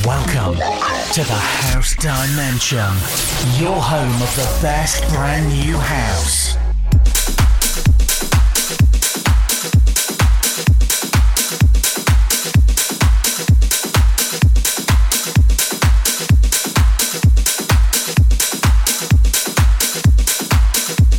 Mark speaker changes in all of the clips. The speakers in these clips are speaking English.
Speaker 1: Welcome to the House Dimension, your home of the best brand new house.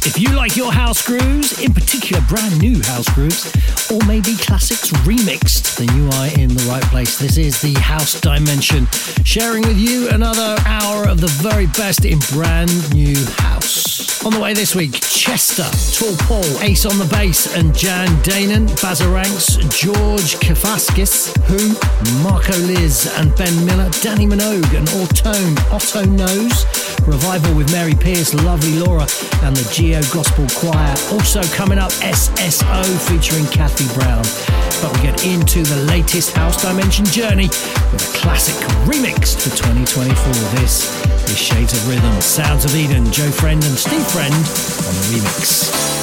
Speaker 2: If you like your house grooves, in particular brand new house grooves, or maybe classics remixed, then you are in the right place. This is the House Dimension, sharing with you another hour of the very best in brand new house. On the way this week, Chesster, Tall Paul, Ace on the Base, and Jan Danen, Bazaranks, George Kafetzis, Who, Marco Lys, and Ben Miller, Dannii Minogue, and Autone, Otto Knows, Revival with Mary Pearce, Lovely Laura, and the Geo Gospel Choir. Also coming up, SSO featuring Kathy Brown. But we get into the latest House Dimension journey with a classic remix for 2024. This is Shades of Rhythm, Sounds of Eden, Joe Friend and Steve Friend on the remix.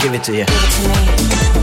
Speaker 3: give it to you. Give it to me.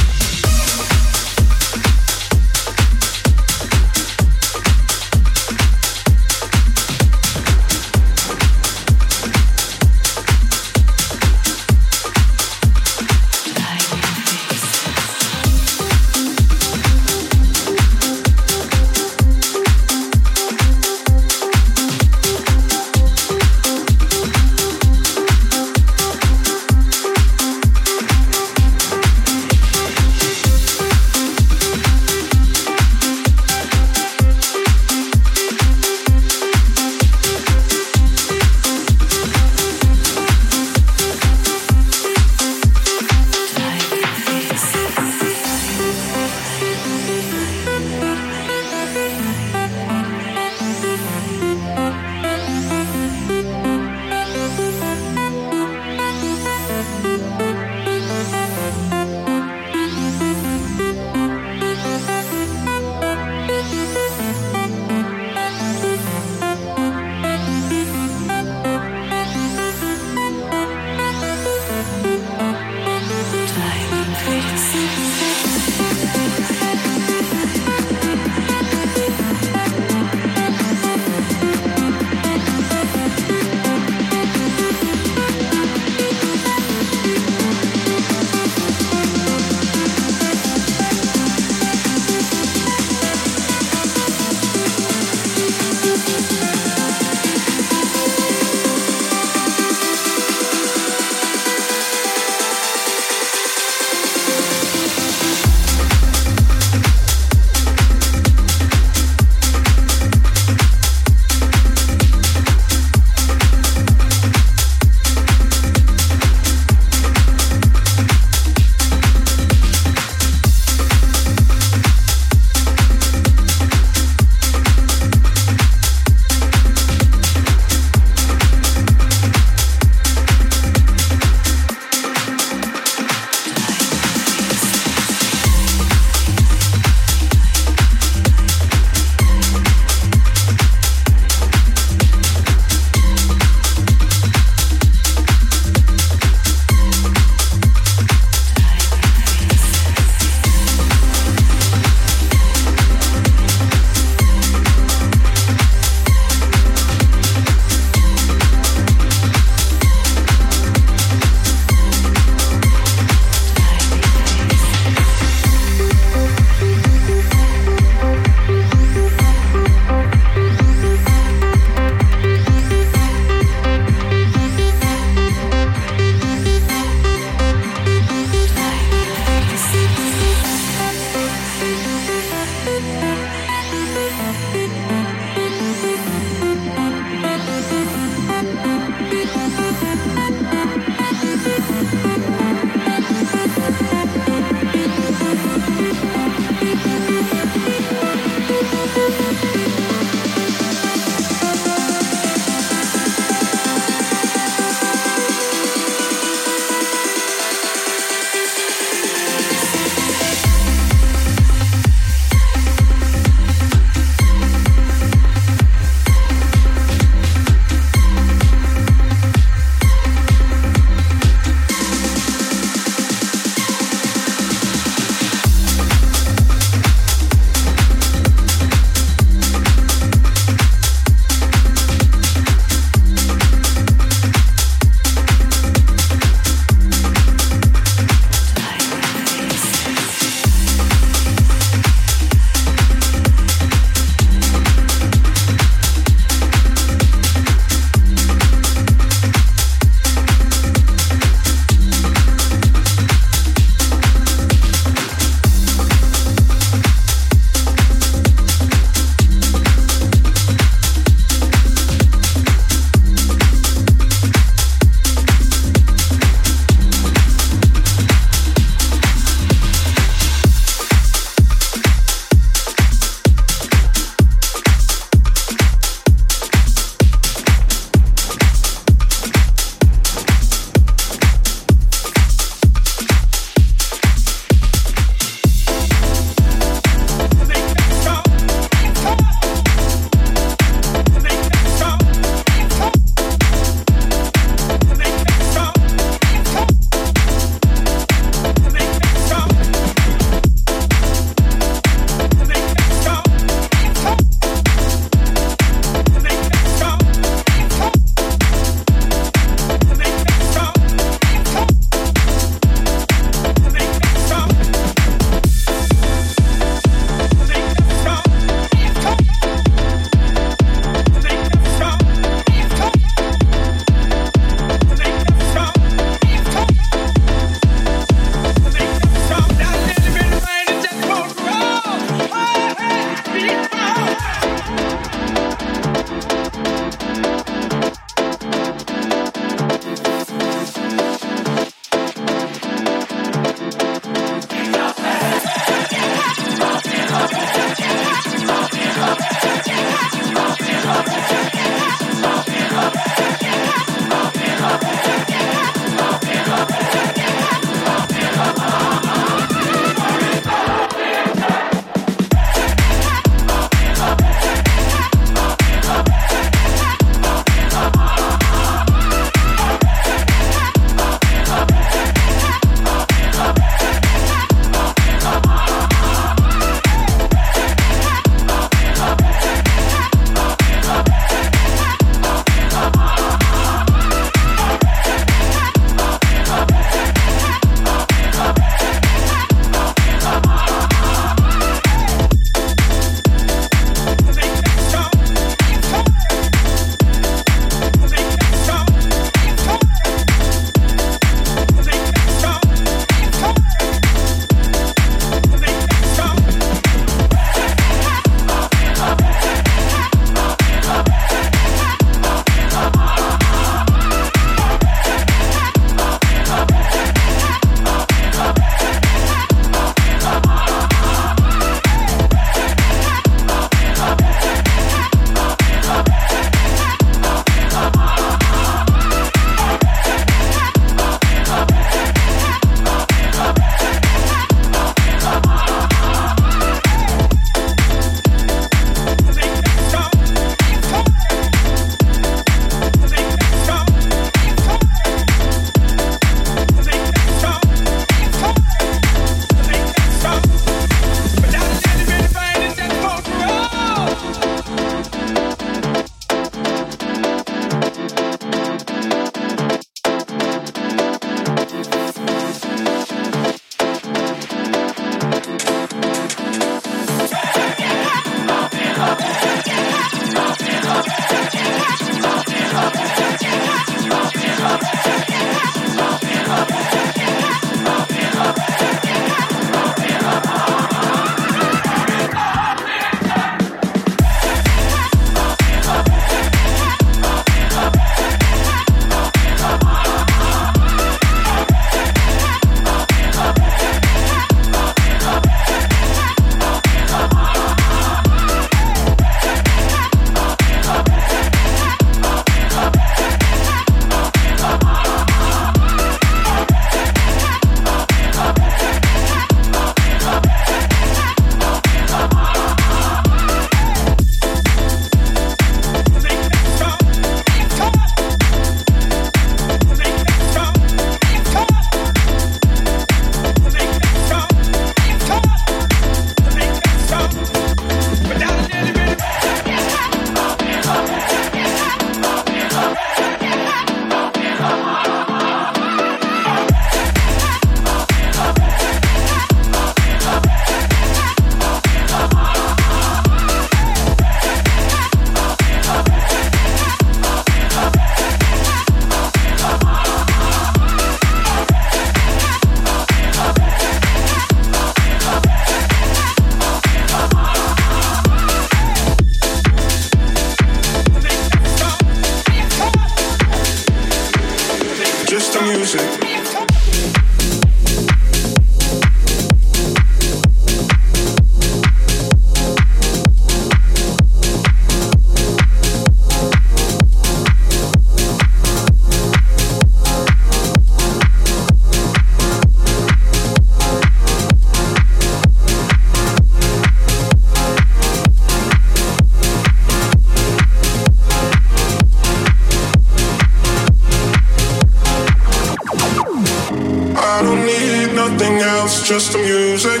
Speaker 4: just the music.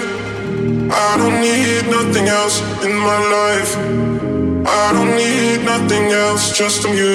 Speaker 4: I
Speaker 3: don't need nothing else
Speaker 5: in my
Speaker 1: life. I don't need nothing else,
Speaker 5: just
Speaker 1: the music.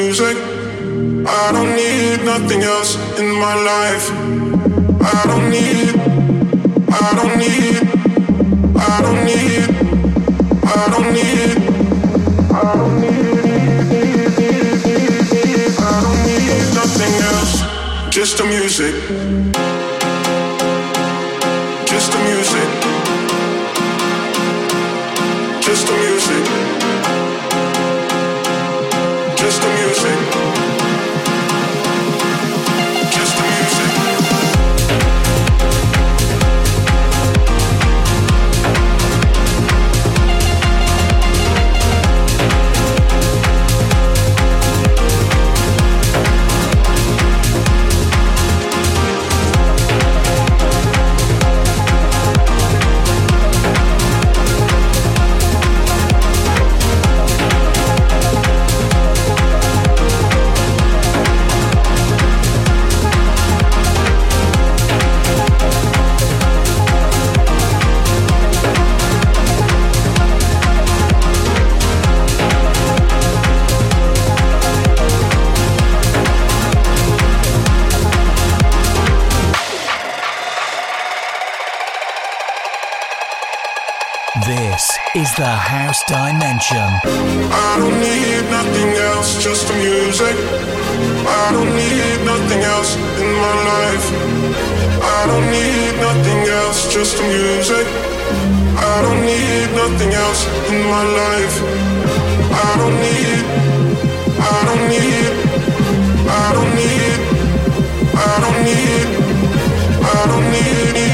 Speaker 1: Dimension.
Speaker 5: I don't need nothing else, just the music. I don't need nothing else in my life. I don't need nothing else, just the music. I don't need nothing else in my life. I don't need, I don't need, I don't need, I don't need, I don't need,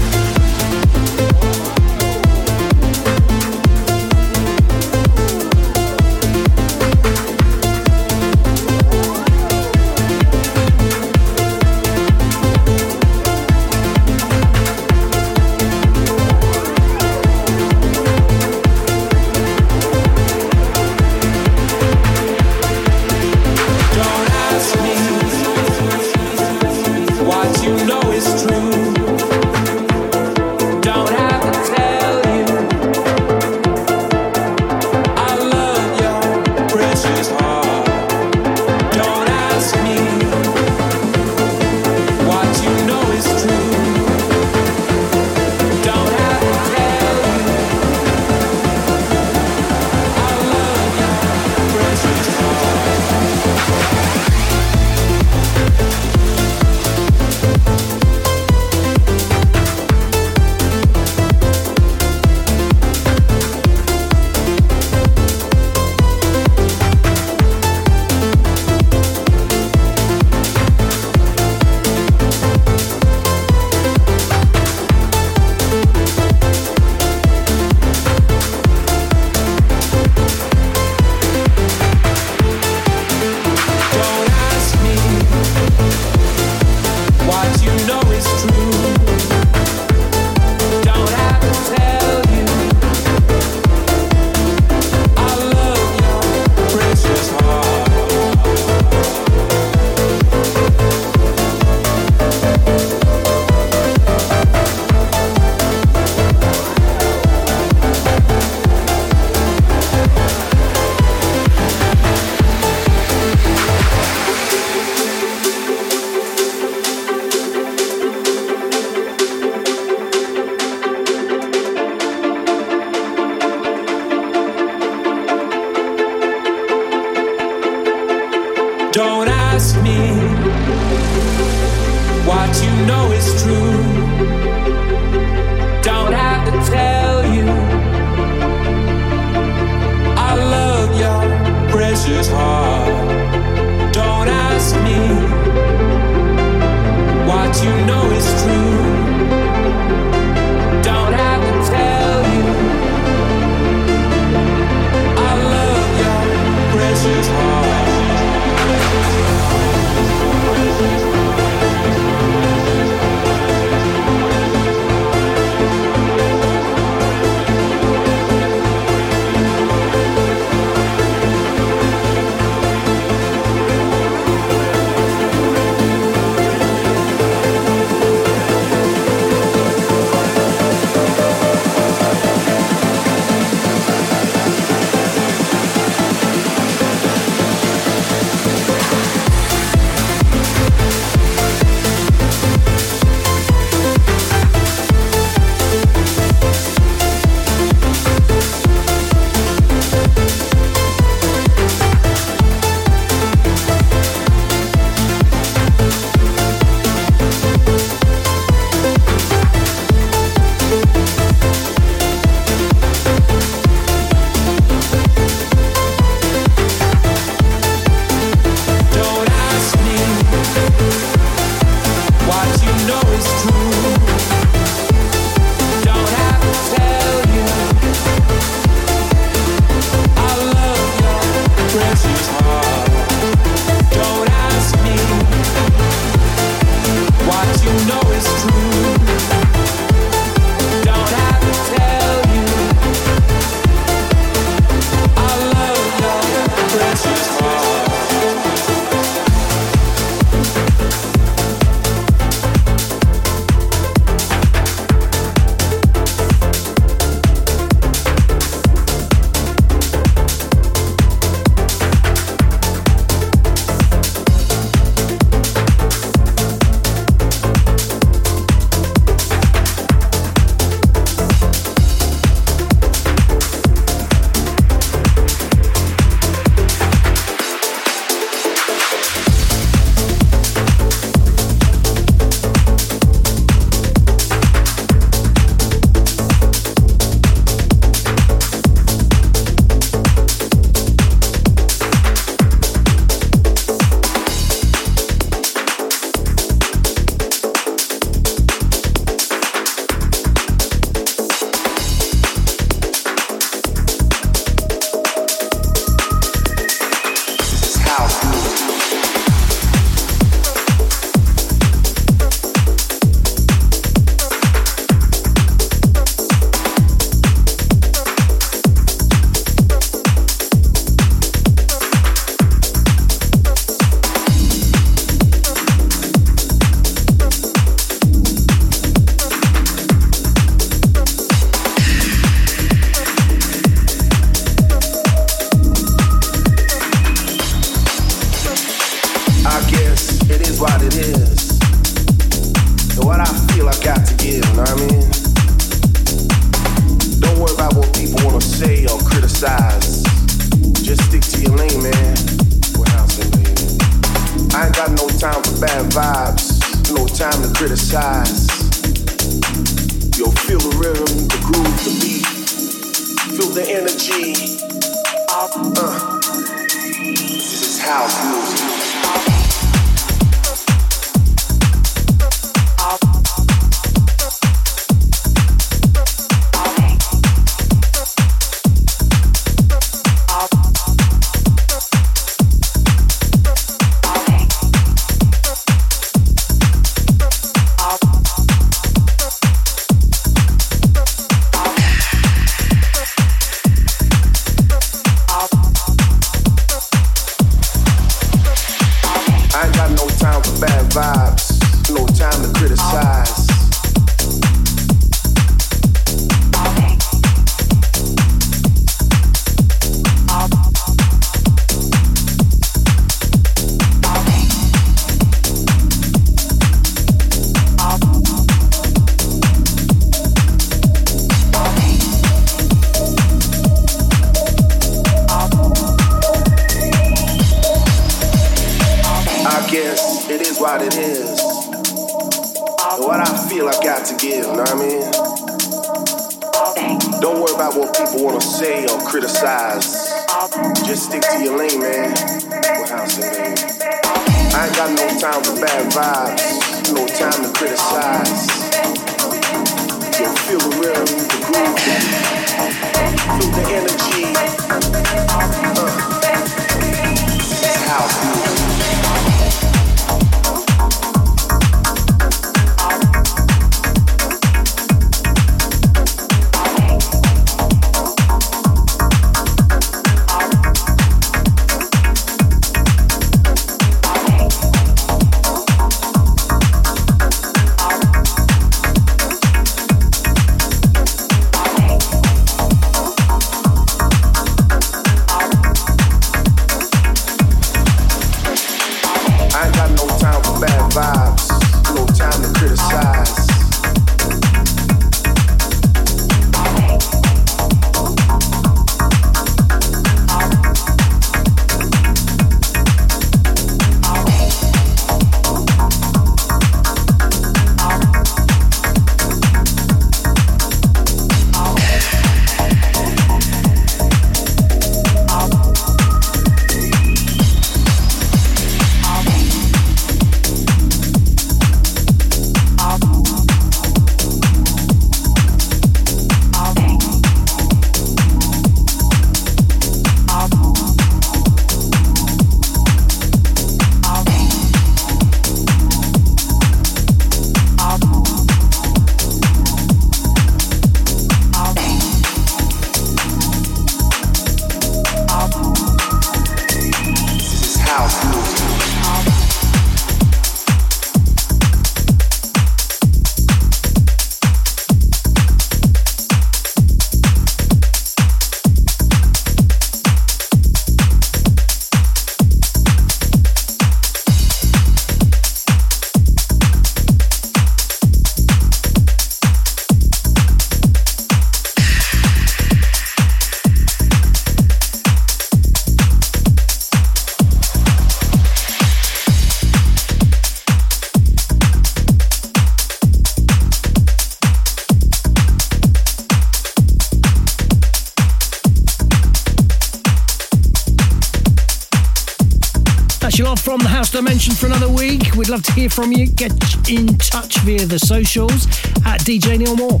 Speaker 6: hear from you. Get in touch via the socials at DJ Neil Moore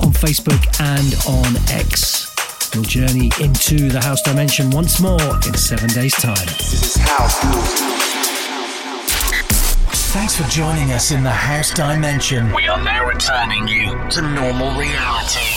Speaker 6: on Facebook and on X. We'll journey into the House Dimension once more in seven days' time.
Speaker 7: This is House
Speaker 1: Thanks for joining us in the House Dimension.
Speaker 8: We are now returning you to normal reality.